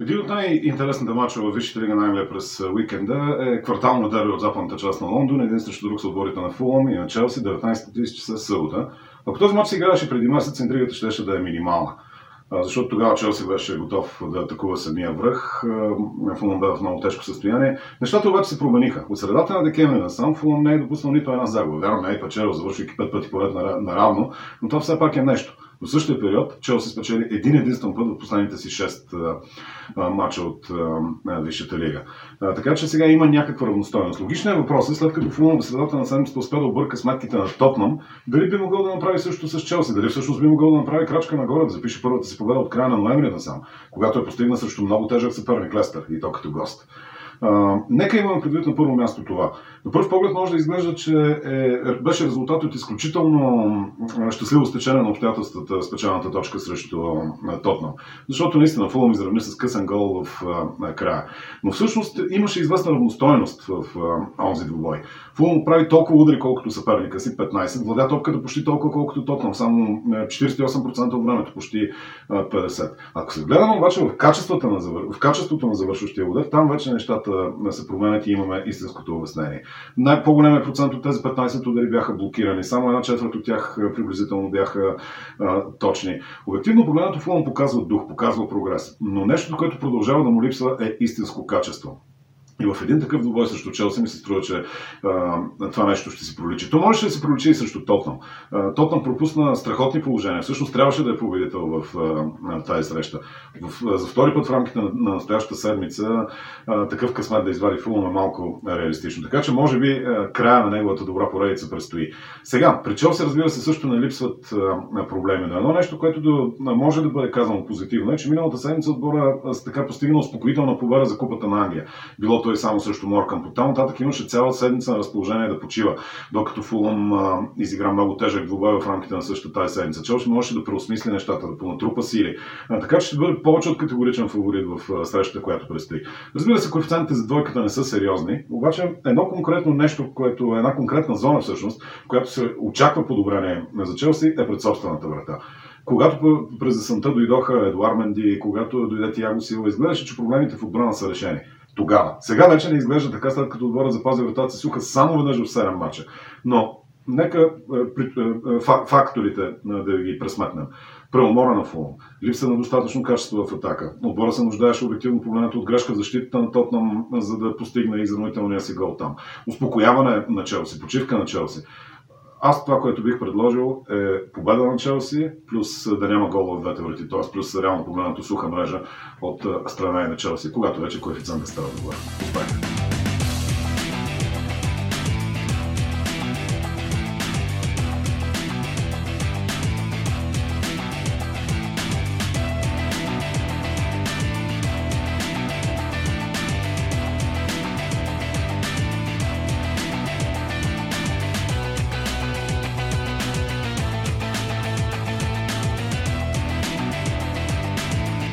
Един от най-интересните мачове в Висшата лига на през уикенда е квартално дерби от западната част на Лондон. Един срещу друг са отборите на Фулъм и на Челси, 19.30 часа събота. Ако този мач се играваше преди месец, интригата ще, да е минимална. Защото тогава Челси беше готов да атакува самия връх. Фулъм бе в много тежко състояние. Нещата обаче се промениха. От средата на декември на сам Фулъм не е допуснал нито една загуба. Вярно, не е печелил, завършвайки пет пъти поред наравно, но това все пак е нещо. В същия период Челси спечели един единствен път в последните си 6 а, мача от Висшата лига. А, така че сега има някаква равностойност. Логичният въпрос е, след като Фулъм в средата на седмицата успя да обърка сметките на Тотнам, дали би могъл да направи също с Челси, дали всъщност би могъл да направи крачка нагоре, да запише първата си победа от края на ноември насам, когато е постигна срещу много тежък съперник Лестър и то като гост. А, нека имаме предвид на първо място това. На първ поглед може да изглежда, че е, беше резултат от изключително щастливо стечение на обстоятелствата спечелната точка срещу Тотнам. Защото наистина Фулъм изравни с късен гол в а, края. Но всъщност имаше известна равностойност в а, онзи двубой. Фулъм прави толкова удари, колкото съперника си, 15. Владя топката почти толкова, колкото Тотнам. Само 48% от времето, почти 50. Ако се гледаме обаче в, качеството на, завър... в качеството на завършващия удар, там вече нещата се променят и имаме истинското обяснение. Най-по-големият процент от тези 15 удари бяха блокирани. Само една четвърт от тях приблизително бяха а, точни. Обективно погледнато Фулъм показва дух, показва прогрес. Но нещото, което продължава да му липсва е истинско качество. И в един такъв двубой срещу Челси ми се струва, че а, това нещо ще се проличи. То можеше да се проличи и срещу Тотнам. Тотнам пропусна страхотни положения. Всъщност трябваше да е победител в а, тази среща. В, за втори път в рамките на, на настоящата седмица а, такъв късмет да извади Фулъм е малко реалистично. Така че може би а, края на неговата добра поредица предстои. Сега, при Челси разбира се също не липсват а, проблеми. Но едно нещо, което да, може да бъде казано позитивно е, че миналата седмица отбора с така постигнал успокоителна победа за Купата на Англия. Било той само срещу Моркан. По там нататък имаше цяла седмица на разположение да почива, докато Фулъм а, изигра много тежък двубой в рамките на същата тази седмица. Челси можеше да преосмисли нещата, да понатрупа сили. А, така че ще бъде повече от категоричен фаворит в а, срещата, която предстои. Разбира се, коефициентите за двойката не са сериозни, обаче едно конкретно нещо, което е една конкретна зона всъщност, която се очаква подобрение за Челси, е пред собствената врата. Когато през есента дойдоха Едуар Менди, когато дойде Тиаго Силва, изглеждаше, че проблемите в отбрана са решени тогава. Сега вече не изглежда така, след като отборът запази вратата си суха само веднъж в 7 мача. Но нека е, е, факторите да ги пресметнем. Преумора на Фулм, липса на достатъчно качество в атака. Отбора се нуждаеше обективно погледнато от грешка в защитата на Тотнам, за да постигне изравнителния си гол там. Успокояване на Челси, почивка на Челси. Аз това, което бих предложил е победа на Челси, плюс да няма гол в двете врати, т.е. плюс реално погледнато суха мрежа от страна и на Челси, когато вече коефициентът става добър. Успех!